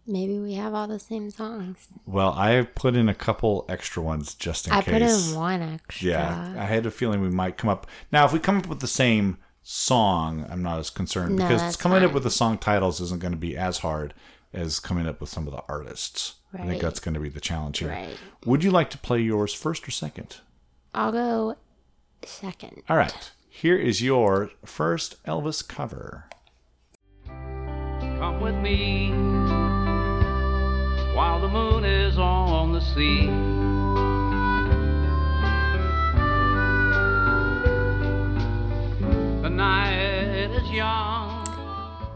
maybe we have all the same songs. Well, I put in a couple extra ones just in I case. put in one extra. Yeah, I had a feeling we might come up. Now, if we come up with the same song, I'm not as concerned No, because coming up with the song titles isn't going to be as hard as coming up with some of the artists. I think that's going to be the challenge here. Right. Would you like to play yours first or second? I'll go second. All right. Here is your first Elvis cover. Come with me while the moon is on the sea. The night is young.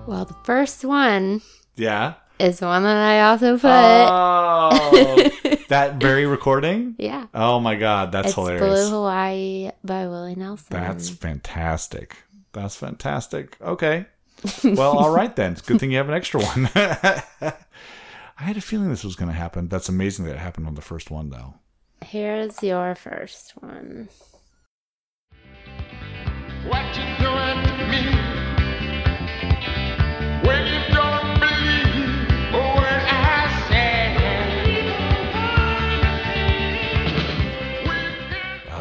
Well, the first one Yeah. Is the one that I also put. Oh, that very recording? yeah. Oh my god, that's it's hilarious. Blue Hawaii by Willie Nelson. That's fantastic. That's fantastic. Okay. Well, all right then. It's a good thing you have an extra one. I had a feeling this was going to happen. That's amazing that it happened on the first one, though. Here's your first one. What you doing to me?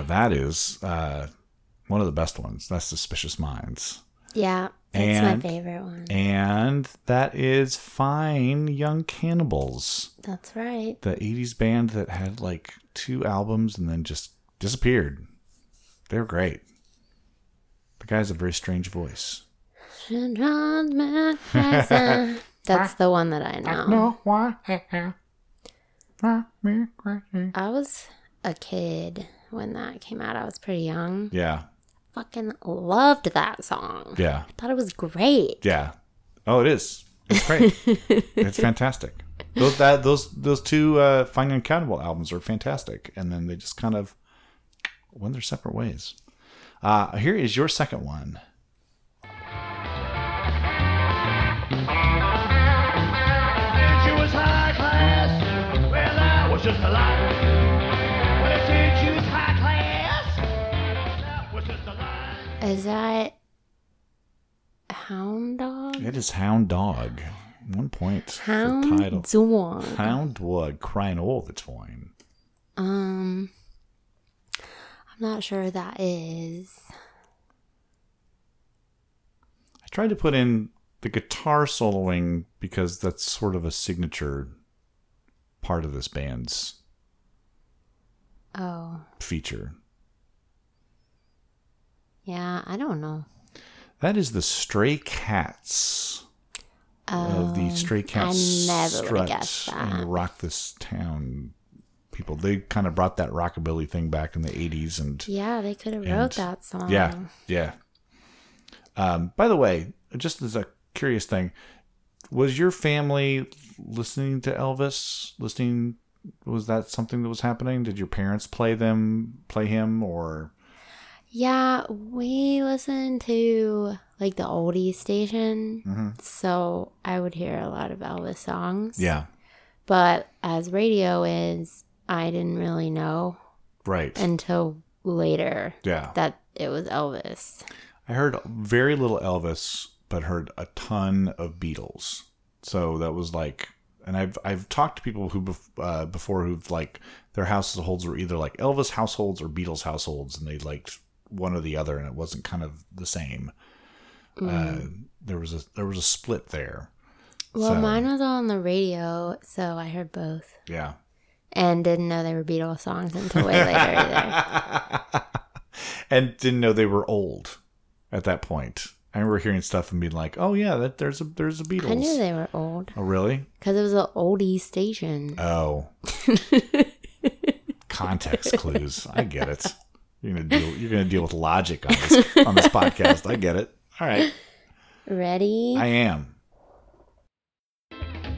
That is uh, one of the best ones. That's Suspicious Minds. Yeah, that's And- my favorite one. And that is Fine Young Cannibals, That's right. the 80s band that had like two albums and then just disappeared. They were great. The guy has a very strange voice. That's the one that I know. why. I was a kid when that came out. I was pretty young. Yeah, Fucking loved that song. yeah, Thought it was great. yeah. Oh, it is. It's great. it's fantastic. Those that those those two uh, Fine Cannibal albums are fantastic, and then they just kind of went their separate ways. Uh, here is your second one. Is that Hound Dog? It is Hound Dog. One point Hound title. Dog. Hound Dog crying all the time. Um, I'm not sure that is. I tried to put in the guitar soloing because that's sort of a signature part of this band's Oh, feature. Yeah, I don't know. That is the Stray Cats of the Oh, Stray Cats I never strut that. and Rock This Town people. They kind of brought that rockabilly thing back in the 80s and Yeah, they could have wrote that song. Yeah, yeah. Um, by the way, just as a curious thing, was your family listening to Elvis? Listening was that something that was happening? Did your parents play them, play him, or Yeah, we listened to like the oldie station, Mm-hmm. so I would hear a lot of Elvis songs. yeah, But as radio is, I didn't really know right, until later yeah. that it was Elvis. I heard very little Elvis, but heard a ton of Beatles. So that was like, and I've I've talked to people who bef- uh, before who've like their households were either like Elvis households or Beatles households, and they liked one or the other, and it wasn't kind of the same. Uh, there was a there was a split there. Well, So- mine was on the radio, so I heard both. Yeah. And didn't know they were Beatles songs until way later either. and didn't know they were old at that point. I remember hearing stuff and being like, "Oh yeah, that there's a there's a Beatles." I knew they were old oh really? because it was an oldie station. Oh. Context clues. I get it. You're gonna deal. You're gonna deal with logic on this on this podcast. I get it. All right. Ready? I am.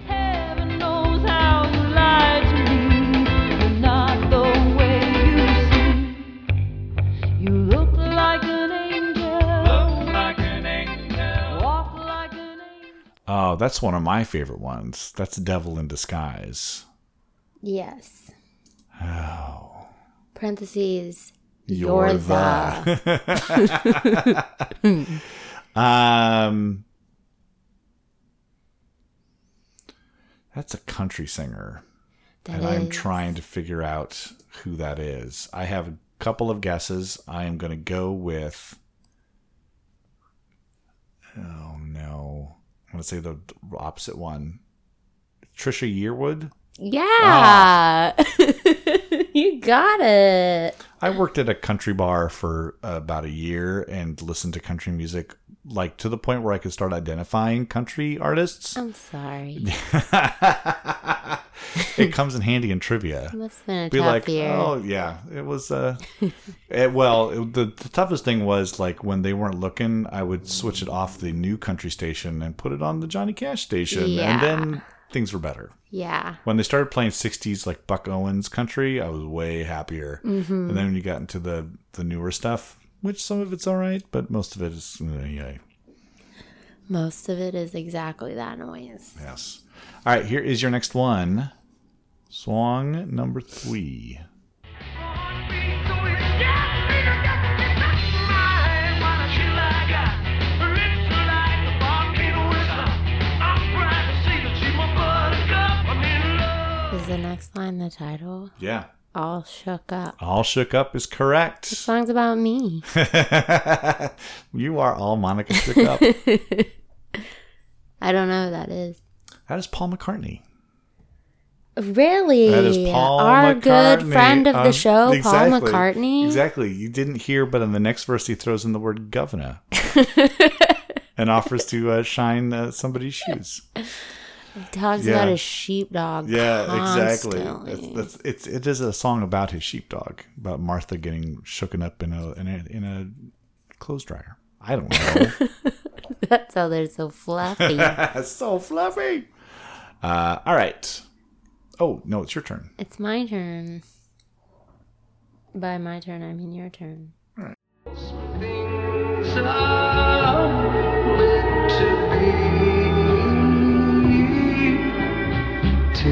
Heaven knows how you lied to me. You're not the way you seem. You look like an angel. Look like an angel. Walk like an angel. Oh, that's one of my favorite ones. That's Devil in Disguise. yes. Oh. Parentheses. You're, You're the. um. That's a country singer. That and I'm trying to figure out who that is. I have a couple of guesses. I am going to go with. Oh no! I'm going to say the opposite one. Trisha Yearwood. Yeah. Ah. you got it. I worked at a country bar for about a year and listened to country music, like to the point where I could start identifying country artists. I'm sorry. it comes in handy in trivia. Must been a be like, year. oh yeah, it was. Uh, it, well, it, the, the toughest thing was like when they weren't looking, I would switch it off the new country station and put it on the Johnny Cash station, Yeah. and then things were better. Yeah. When they started playing 60s like Buck Owens country, I was way happier. Mm-hmm. And then when you got into the the newer stuff, which some of it's all right, but most of it is uh, yeah. Most of it is exactly that noise. Yes. All right, here is your next one. Song number 3. The the title? Yeah. All shook up. All shook up is correct. The Song's about me. you are all Monika shook up. I don't know who that is. That is Paul McCartney. Really? That is Paul Our McCartney. good friend of the Um, show, Paul McCartney. Exactly. You didn't hear, but in the next verse, he throws in the word governor and offers to uh, shine uh, somebody's shoes. He talks Yeah. about his sheepdog. Yeah, exactly. constantly. It's, that's, it's it is a song about his sheepdog, about Martha getting shooken up in a in a, in a clothes dryer. I don't know. That's how they're so fluffy. So fluffy. Uh, all right. Oh no, it's your turn. it's my turn. By my turn, I mean your turn. Things are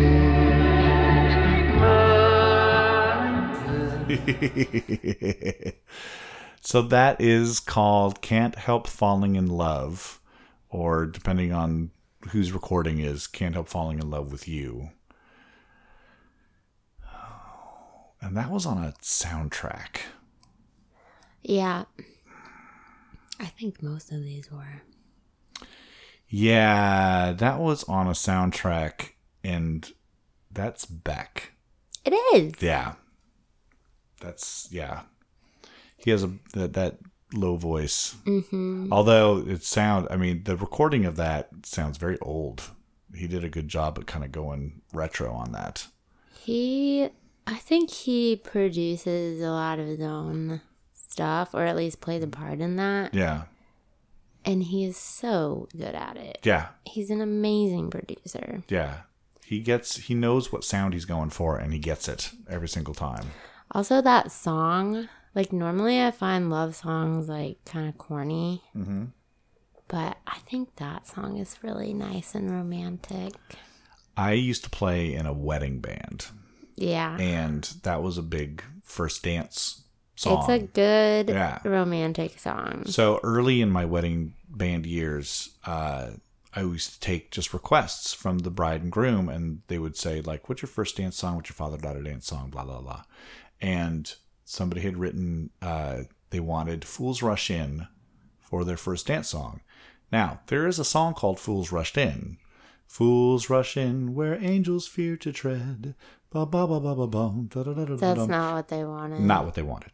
so that is called "Can't Help Falling in Love," or depending on whose recording is, "Can't Help Falling in Love with You." And that was on a soundtrack. Yeah. I think most of these were. Yeah, that was on a soundtrack, and that's Beck. It is. Yeah, that's yeah. He has a that, that low voice. Mm-hmm. Although it sound, I mean, the recording of that sounds very old. He did a good job at kind of going retro on that. He, I think he produces a lot of his own stuff, or at least plays a part in that. Yeah, And he is so good at it. yeah, He's an amazing producer. yeah. He gets he knows what sound he's going for, and he gets it every single time. Also, that song, like normally I find love songs like kind of corny, Mm-hmm. but I think that song is really nice and romantic. I used to play in a wedding band, Yeah. and that was a big first dance song. It's a good Yeah. romantic song. So early in my wedding band years, uh, I used to take just requests from the bride and groom, and they would say like, "What's your first dance song? What's your father daughter dance song?" Blah blah blah. And somebody had written uh, they wanted "Fools Rush In" for their first dance song. Now there is a song called "Fools Rushed In." Fools rush in where angels fear to tread. Ba ba ba ba ba da That's not what they wanted. Not what they wanted.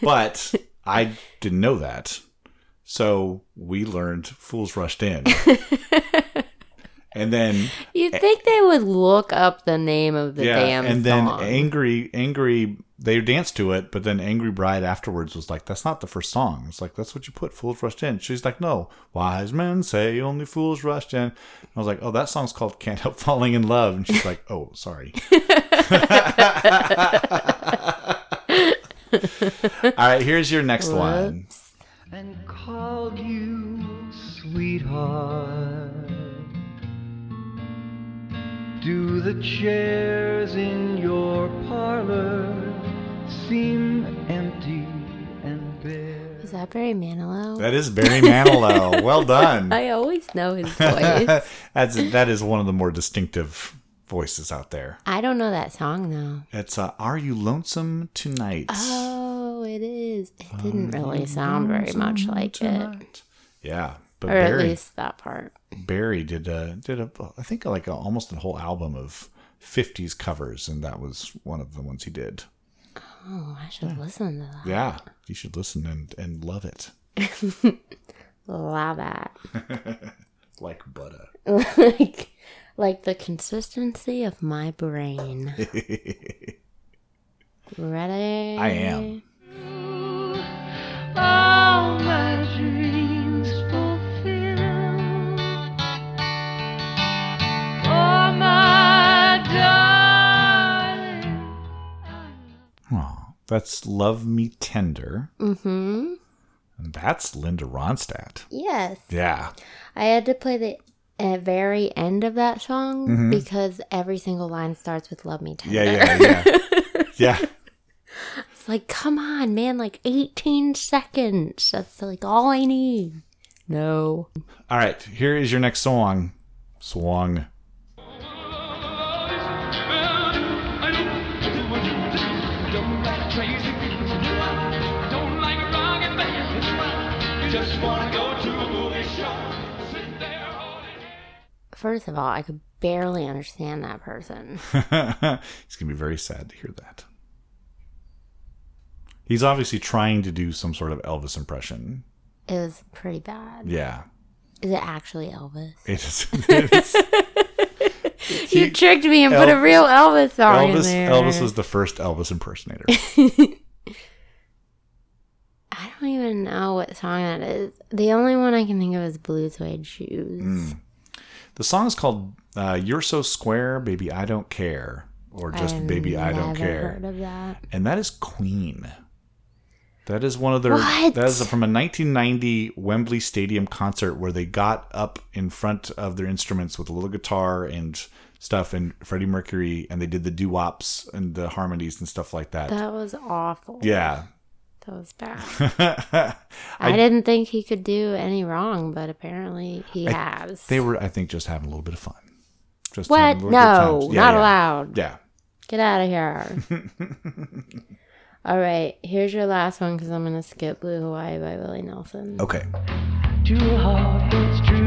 but I didn't know that. So we learned Fools Rushed In. and then You'd think they would look up the name of the yeah, damn and then song. angry angry they danced to it, but then Angry Bride afterwards was like, That's not the first song. It's like that's what you put, Fools Rushed In. She's like, No, wise men say only fools rushed in. I was like, Oh, that song's called Can't Help Falling in Love. And she's like, Oh, sorry. All right, here's your next one. And called you sweetheart. Do the chairs in your parlor seem empty and bare? Is that Barry Manilow? That is Barry Manilow. well done. I always know his voice. That's that is one of the more distinctive voices out there. I don't know that song though. It's uh, "Are You Lonesome Tonight?" Oh, it is. It didn't really sound very much like it, Yeah, but or at Barry least that part. Barry did a did a I think like a, almost a whole album of '50s covers, and that was one of the ones he did. Oh, I should listen to that. Yeah, you should listen and and love it Love that. like butter. like, like the consistency of my brain. Ready? I am. That's Love Me Tender. Mm-hmm. And that's Linda Ronstadt. Yes. Yeah. I had to play the uh, very end of that song mm-hmm. because every single line starts with Love Me Tender. Yeah, yeah, yeah. yeah. It's like, come on, man! Like 18 seconds. That's like all I need. No. All right, here is your next song. Swung. Don't like crazy things. Don't like rocket bands. Just wanna go to a movie show. Sit there holding First of all, I could barely understand that person. He's going to be very sad to hear that. He's obviously trying to do some sort of Elvis impression. It was pretty bad. Yeah. Is it actually Elvis? It is. It is you tricked me and put a real Elvis song in Elvis, there. Elvis was the first Elvis impersonator. I don't even know what song that is. The only one I can think of is Blue Suede Shoes. Mm. The song is called uh, "You're So Square, Baby I Don't Care," or just I've "Baby I Don't Care," Heard of that? and that is Queen. That is one of their. What? That is from a 1990 Wembley Stadium concert where they got up in front of their instruments with a little guitar and stuff, and Freddie Mercury, and they did the doo wops and the harmonies and stuff like that. That was awful. yeah. That was bad. I, didn't think he could do any wrong, but apparently he has. They were, I think, just having a little bit of fun. Just what? having a little good No. Yeah, not yeah. allowed. Yeah. Get out of here. All right, here's your last one because I'm going to skip Blue Hawaii by Willie Nelson. Okay. Too hard, it's true.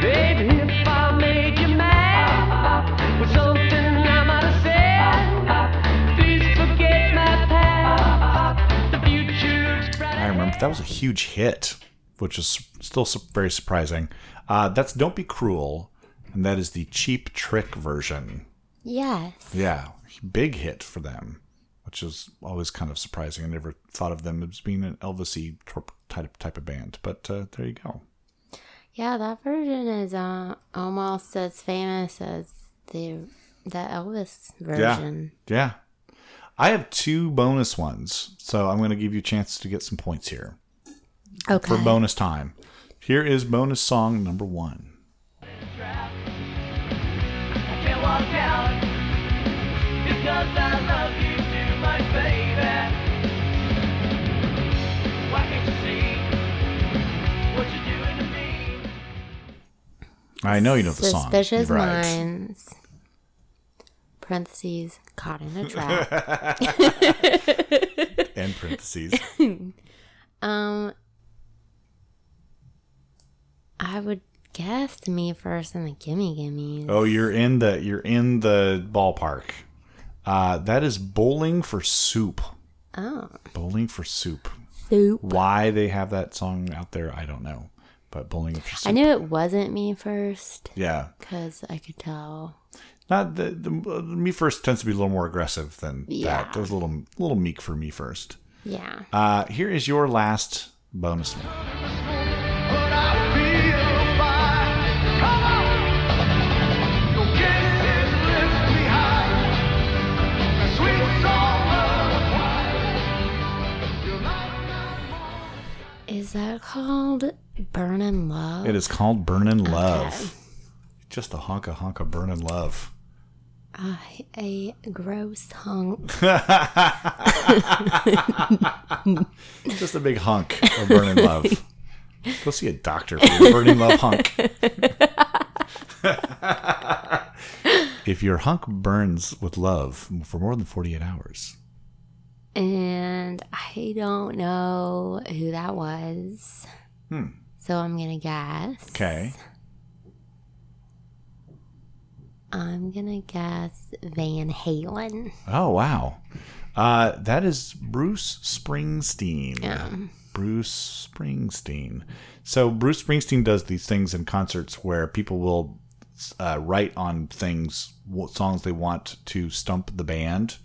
Baby, if I made you mad with something I might have said, please forget my past. The future looks bright. I remember that was a huge hit, which is still very surprising. Uh, that's "Don't Be Cruel," and that is the Cheap Trick version. Yes. Yeah, big hit for them, which is always kind of surprising. I never thought of them as being an Elvisy type type of band, but uh, there you go. Yeah, that version is uh, almost as famous as the the Elvis version. Yeah, I have two bonus ones, so I'm going to give you a chance to get some points here Okay. for bonus time. Here is bonus song number one. I can't walk out because I love you too much, baby. Why can't you see what you're doing to me? I know you know the song. Suspicious right? minds. Parentheses caught in a trap. And parentheses. um, I would guess to me first in the gimme gimme. Oh, you're in the you're in the ballpark. Uh, that is bowling for soup. Oh, Bowling for soup. soup. Why they have that song out there, I don't know. But bowling for soup. I knew it wasn't me first Yeah, because I could tell. not the, the me first tends to be a little more aggressive than Yeah. that. That was a little little meek for me first. Yeah. Uh, here is your last bonus one. That called Burning Love? It is called Burning Love." Just a honka honka burning love. Uh, a gross hunk. Just a big hunk of burning love. Go see a doctor for your burning love hunk. if your hunk burns with love for more than 48 hours, And I don't know who that was. So I'm going to guess. okay. I'm going to guess Van Halen. Oh, wow. Uh, that is Bruce Springsteen. Yeah. Bruce Springsteen. So Bruce Springsteen does these things in concerts where people will uh, write on things, songs they want to stump the band.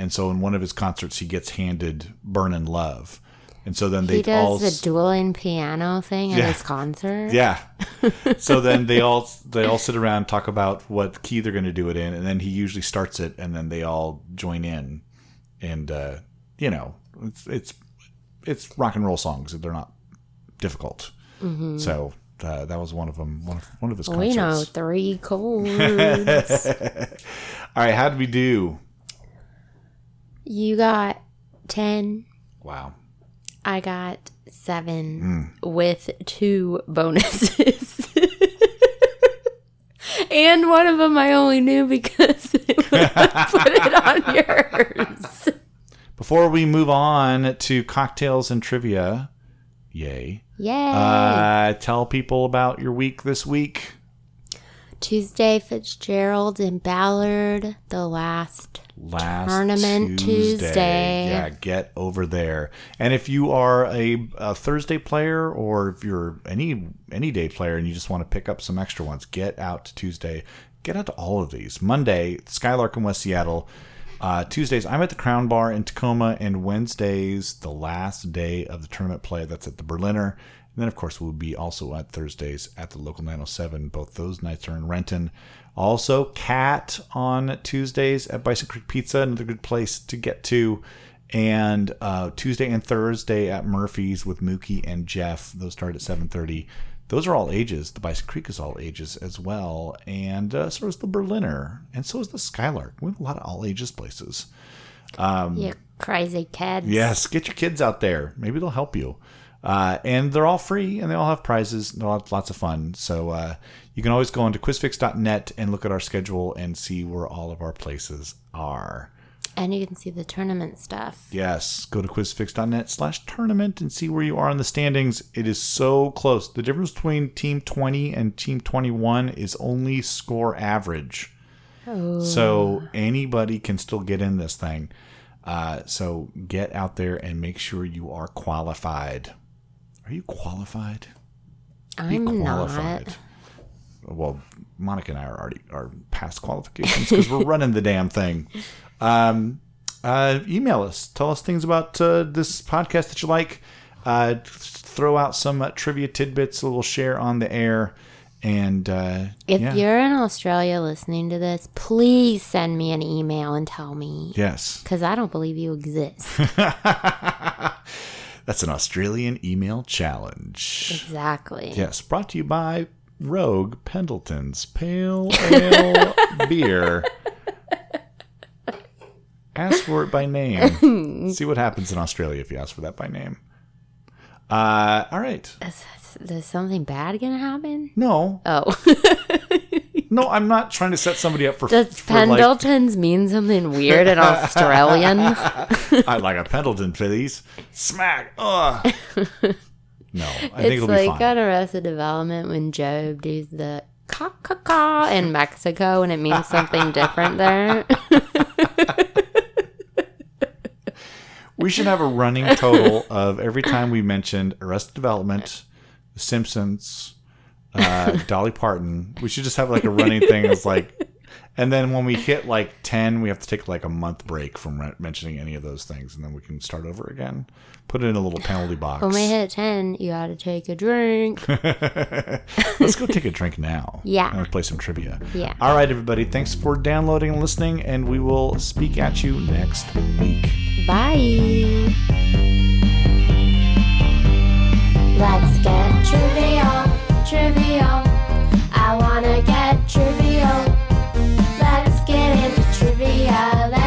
And so in one of his concerts, he gets handed "Burnin' Love," and so then they He does all the dueling piano thing at his concert. yeah, so then they all they all sit around talk about what key they're going to do it in, and then he usually starts it, and then they all join in, and uh, you know it's it's it's rock and roll songs. They're not difficult. So uh, that was one of them. One of, one of his concerts. We know three chords. All right, how did we do? You got 10. Wow. I got seven Hmm. with two bonuses. and one of them I only knew because it put it on yours. Before we move on to cocktails and trivia, yay. Yay. Uh, tell people about your week this week. Tuesday, Fitzgerald and Ballard, the last. Last Tournament Tuesday. Yeah, get over there. And if you are a, a Thursday player or if you're any any day player and you just want to pick up some extra ones, get out to Tuesday. Get out to all of these. Monday, Skylark in West Seattle. Uh, Tuesdays, I'm at the Crown Bar in Tacoma, and Wednesdays, the last day of the tournament play, that's at the Berliner. And then, of course, we'll be also at Thursdays at the local 907. Both those nights are in Renton. Also, Cat on Tuesdays at Bison Creek Pizza, another good place to get to. And uh, Tuesday and Thursday at Murphy's with Mookie and Jeff. Those start at 7:30. Those are all ages. The Bison Creek is all ages as well, and uh, so is the Berliner, and so is the Skylark. We have a lot of all ages places. you crazy kids. Yes, get your kids out there. Maybe they'll help you. Uh, and they're all free and they all have prizes. They're lots of fun. So uh, you can always go onto quizfix.net and look at our schedule and see where all of our places are. And you can see the tournament stuff. Yes, go to quizfix.net slash tournament and see where you are in the standings. It is so close. The difference between Team 20 and Team 21 is only score average. Oh. So anybody can still get in this thing. Uh, so get out there and make sure you are qualified. Are you qualified? I'm not. Well, Monika and I are already are past qualifications because we're running the damn thing. Um, uh, email us. Tell us things about uh, this podcast that you like. Uh, throw out some uh, trivia tidbits that we'll share on the air. And uh, If yeah. you're in Australia listening to this, please send me an email and tell me. yes, Because I don't believe you exist. that's an Australian email challenge. exactly. Yes, brought to you by Rogue Pendleton's Pale Ale Beer. Ask for it by name. See what happens in Australia if you ask for that by name. Uh, all right. Is, is something bad going to happen? No, Oh. no, I'm not trying to set somebody up for. Does for like, Pendletons mean something weird in Australian? I'd like a Pendleton, please. Smack. Ugh. No, I think it's it'll be like on Arrested Development when GOB does the ca ca ca in Mexico and it means something different there. We should have a running total of every time we mentioned Arrested Development, The Simpsons, uh, Dolly Parton. We should just have like a running thing. It's like, and then when we hit like 10, we have to take like a month break from mentioning any of those things. And then we can start over again. Put it in a little penalty box. When we hit 10, you got to take a drink. Let's go take a drink now. Yeah. And play some trivia. Yeah. All right, everybody. Thanks for downloading and listening. And we will speak at you next week. Bye. Let's get trivial, trivial. I want to get trivial get into trivia.